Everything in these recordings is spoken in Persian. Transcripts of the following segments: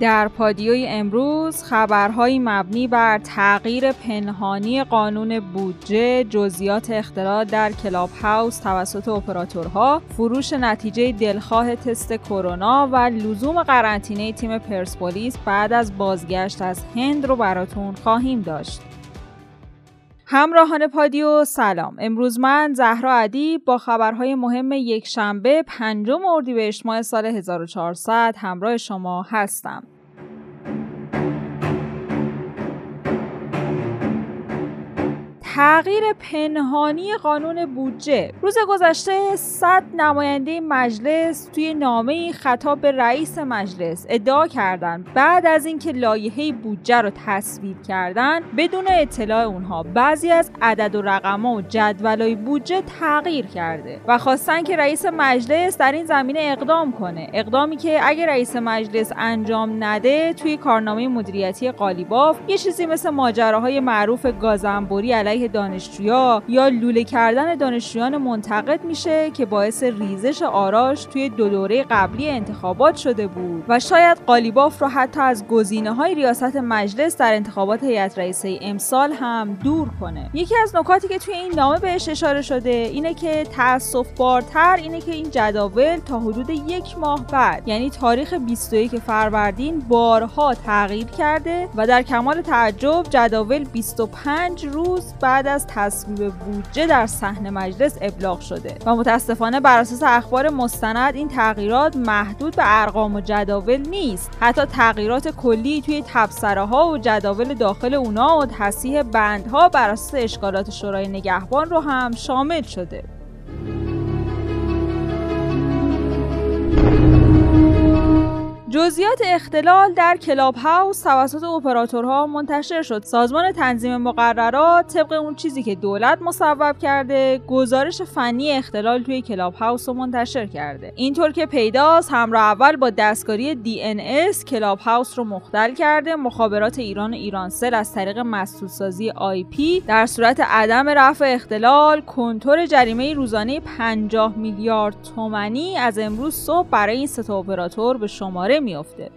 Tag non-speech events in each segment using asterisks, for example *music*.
در پادیوی امروز خبرهایی مبنی بر تغییر پنهانی قانون بودجه، جزئیات اختراع در کلاب هاوس توسط اپراتورها، فروش نتیجه دلخواه تست کرونا و لزوم قرنطینه تیم پرسپولیس بعد از بازگشت از هند رو براتون خواهیم داشت. همراهان پادیو سلام امروز من زهرا عدی با خبرهای مهم یک شنبه پنجم اردیبهشت ماه سال 1400 همراه شما هستم تغییر پنهانی قانون بودجه. روز گذشته صد نماینده مجلس توی نامه خطاب به رئیس مجلس ادعا کردند. بعد از اینکه لایحه بودجه رو تصویب کردن بدون اطلاع اونها بعضی از عدد و رقم و جدولای بودجه تغییر کرده و خواستن که رئیس مجلس در این زمینه اقدام کنه. اقدامی که اگه رئیس مجلس انجام نده توی کارنامه مدیریتی قالیباف یه چیزی مثل ماجراهای معروف گازنبوری علیه دانشجویا یا لوله کردن دانشجویان منتقد میشه که باعث ریزش آراش توی دو دوره قبلی انتخابات شده بود. و شاید قالیباف رو حتی از گزینه های ریاست مجلس در انتخابات هیئت رئیسه امسال هم دور کنه. یکی از نکاتی که توی این نامه بهش اشاره شده اینه که تاسف بارتر اینه که این جداول تا حدود یک ماه بعد یعنی تاریخ 21 فروردین بارها تغییر کرده و در کمال تعجب جداول 25 روز بعد بعد از تصویب بودجه در صحن مجلس ابلاغ شده و متاسفانه بر اساس اخبار مستند این تغییرات محدود به ارقام و جداول نیست. حتی تغییرات کلی توی تبصره ها و جداول داخل اونا و تصحیح بندها بر اساس اشکالات شورای نگهبان رو هم شامل شده. جزئیات اختلال در کلاب هاوس توسط اپراتورها منتشر شد. سازمان تنظیم مقررات طبق اون چیزی که دولت مصوب کرده، گزارش فنی اختلال توی کلاب هاوس رو منتشر کرده. اینطور که پیداست، همراه اول با دستکاری DNS کلاب هاوس رو مختل کرده. مخابرات ایران و ایرانسل از طریق مسدودسازی IP در صورت عدم رفع اختلال کنتور جریمه روزانه 50 میلیارد تومانی از امروز صبح برای این سه اپراتور به شماره میافته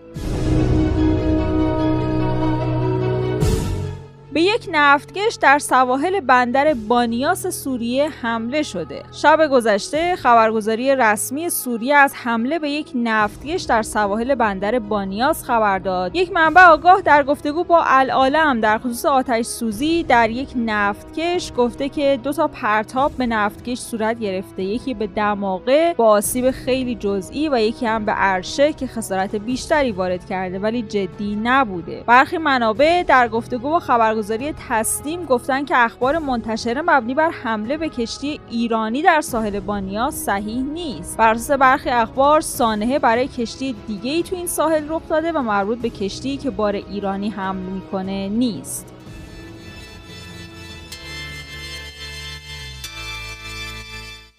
به یک نفتکش در سواحل بندر بانیاس سوریه حمله شده. شب گذشته خبرگزاری رسمی سوریه از حمله به یک نفتکش در سواحل بندر بانیاس خبر داد. یک منبع آگاه در گفتگو با العالم در خصوص آتش سوزی در یک نفتکش گفته که دو تا پرتاب به نفتکش صورت گرفته. یکی به دماغه با آسیب خیلی جزئی و یکی هم به عرشه که خسارت بیشتری وارد کرده ولی جدی نبوده. برخی منابع در گفتگو با خبر خبرگزاری تسلیم گفتن که اخبار منتشره مبنی بر حمله به کشتی ایرانی در ساحل بانیا صحیح نیست. بر اساس برخی اخبار سانحه برای کشتی دیگه ای تو این ساحل رخ داده و مربوط به کشتی که بار ایرانی حمل می‌کنه نیست.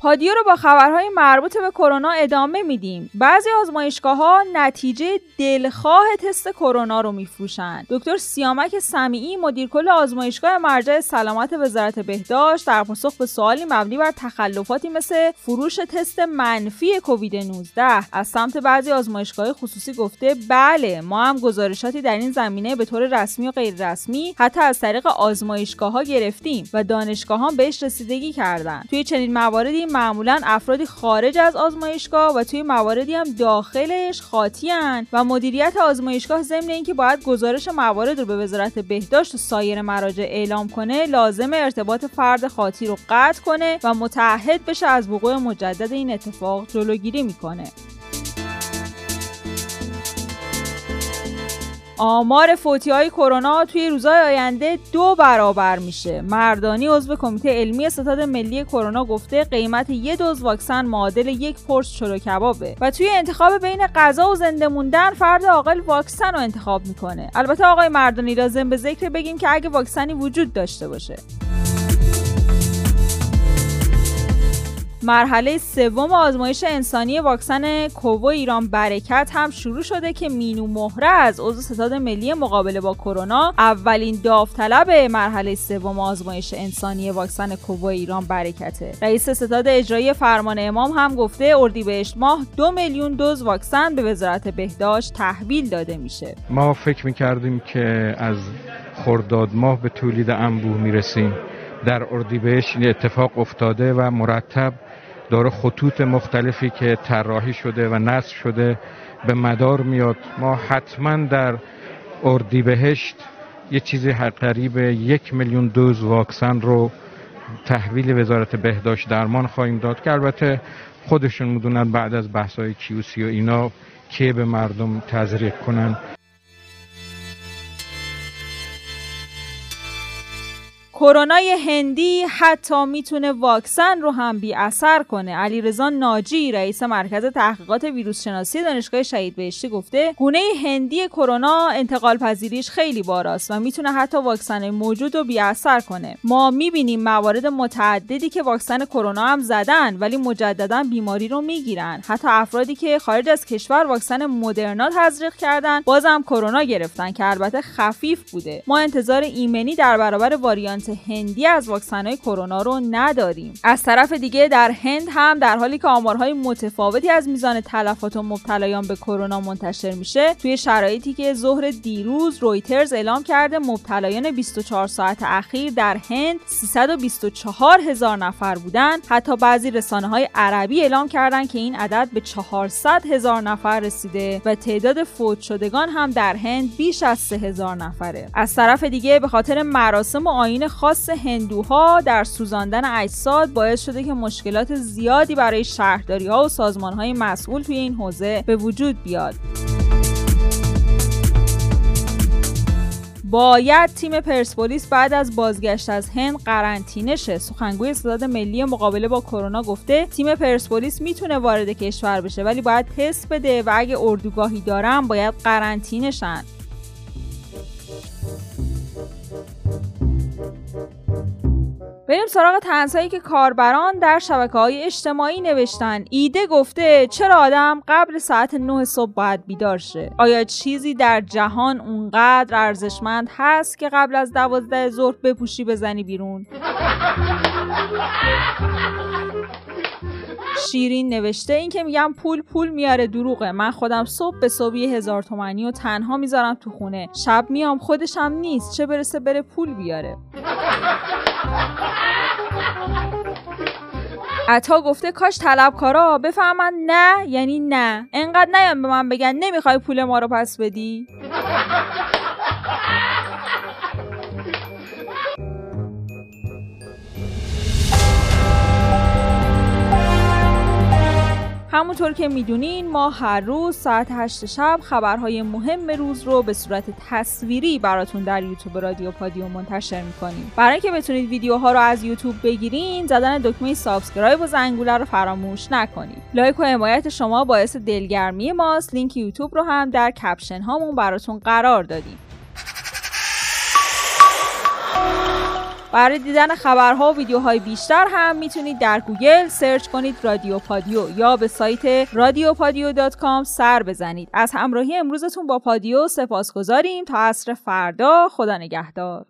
پادیو رو با خبرهای مربوط به کرونا ادامه میدیم. بعضی آزمایشگاه ها نتیجه دلخواه تست کرونا رو میفروشند. دکتر سیامک سمیعی مدیرکل آزمایشگاه مرجع سلامت وزارت بهداشت در پاسخ به سوالی مبنی بر تخلفاتی مثل فروش تست منفی کووید 19 از سمت بعضی آزمایشگاه خصوصی گفته بله ما هم گزارشاتی در این زمینه به طور رسمی و غیر رسمی حتی از طریق آزمایشگاه ها گرفتیم و دانشگاهان بهش رسیدگی کردند. توی چنین مواردی معمولا افرادی خارج از آزمایشگاه و توی مواردی هم داخلش خاطیان و مدیریت آزمایشگاه ضمن اینکه باید گزارش موارد رو به وزارت بهداشت و سایر مراجع اعلام کنه لازم ارتباط فرد خاطی رو قطع کنه و متعهد بشه از وقوع مجدد این اتفاق جلوگیری می‌کنه. آمار فوتی های کرونا توی روزهای آینده دو برابر میشه. مردانی عضو کمیته علمی ستاد ملی کرونا گفته قیمت یه دوز واکسن معادل یک پرس چلو کبابه و توی انتخاب بین غذا و زنده موندن فرد عاقل واکسن رو انتخاب می‌کنه. البته آقای مردانی لازم به ذکر بگیم که اگه واکسنی وجود داشته باشه. مرحله سوم آزمایش انسانی واکسن کوو ایران برکت هم شروع شده که مینو مهره از عضو ستاد ملی مقابله با کرونا اولین داوطلب مرحله سوم آزمایش انسانی واکسن کوو ایران برکته. رئیس ستاد اجرایی فرمان امام هم گفته اردیبهشت ماه دو میلیون دوز واکسن به وزارت بهداشت تحویل داده میشه. ما فکر می‌کردیم که از خرداد ماه به تولید انبوه می‌رسیم. در اردیبهشت این اتفاق افتاده و مرتب داره خطوط مختلفی که طراحی شده و نصب شده به مدار میاد. ما حتما در اردیبهشت یه چیزی قریب یک میلیون دوز واکسن رو تحویل وزارت بهداشت درمان خواهیم داد که البته خودشون می‌دونن بعد از بحث‌های کیوسی و اینا که به مردم تزریق کنن. کرونای هندی حتی می‌تونه واکسن رو هم بی اثر کنه. علیرضا ناجی رئیس مرکز تحقیقات ویروس شناسی دانشگاه شهید بهشتی گفته گونه هندی کرونا انتقال پذیریش خیلی باراست و می‌تونه حتی واکسن موجود رو بی اثر کنه. ما می‌بینیم موارد متعددی که واکسن کرونا هم زدن ولی مجددا بیماری رو می‌گیرن. حتی افرادی که خارج از کشور واکسن مدرنا تزریق کردن بازم کرونا گرفتن که البته خفیف بوده. ما انتظار ایمنی در برابر واریانت هندی از واکسن کرونا رو نداریم. از طرف دیگه در هند هم در حالی که آمارهای متفاوتی از میزان تلفات و مبتلایان به کرونا منتشر میشه توی شرایطی که ظهر دیروز رویترز اعلام کرده مبتلایان 24 ساعت اخیر در هند 324 هزار نفر بودند. حتی بعضی رسانه های عربی اعلام کردند که این عدد به 400 هزار نفر رسیده و تعداد فوت شدگان هم در هند بیش از 3 هزار نفره. از طرف دیگه به خاطر مراسم و آین خاص هندوها در سوزاندن اجساد باعث شده که مشکلات زیادی برای شهرداری ها و سازمان های مسئول توی این حوزه به وجود بیاد. باید تیم پرسپولیس بعد از بازگشت از هند قرنطینه شه سخنگوی ستاد ملی مقابله با کرونا گفته تیم پرسپولیس می‌تونه وارد کشور بشه ولی باید تست بده و اگه اردوگاهی دارن باید قرنطینه شن بریم سراغ تنزهایی که کاربران در شبکه های اجتماعی نوشتن. ایده گفته چرا آدم قبل ساعت 9 صبح باید بیدار شه؟ آیا چیزی در جهان اونقدر ارزشمند هست که قبل از دوازده ظهر بپوشی بزنی بیرون؟ شیرین نوشته این که میگم پول پول میاره دروغه. من خودم صبح به صبح هزار تومنی و تنها می‌ذارم تو خونه. شب میام خودشم نیست. چه برسه بره پول بیاره. عطا گفته کاش طلبکارا بفهمن نه یعنی نه. انقدر نیان به من بگن نمی‌خوای پول ما رو پس بدی؟ *laughs* همونطور که می‌دونین ما هر روز ساعت 8 شب خبرهای مهم روز رو به صورت تصویری براتون در یوتیوب رادیو پادیو منتشر می‌کنیم. برای اینکه بتونید ویدیوها رو از یوتیوب بگیرین زدن دکمه subscribe و زنگوله رو فراموش نکنید. لایک و حمایت شما باعث دلگرمی ماست. لینک یوتیوب رو هم در caption هامون براتون قرار دادیم. برای دیدن خبرها و ویدیوهای بیشتر هم می‌تونید در گوگل search کنید رادیو پادیو یا به سایت رادیوپادیو.com سر بزنید. از همراهی امروزتون با پادیو سپاس گذاریم تا عصر فردا خدا نگهدار.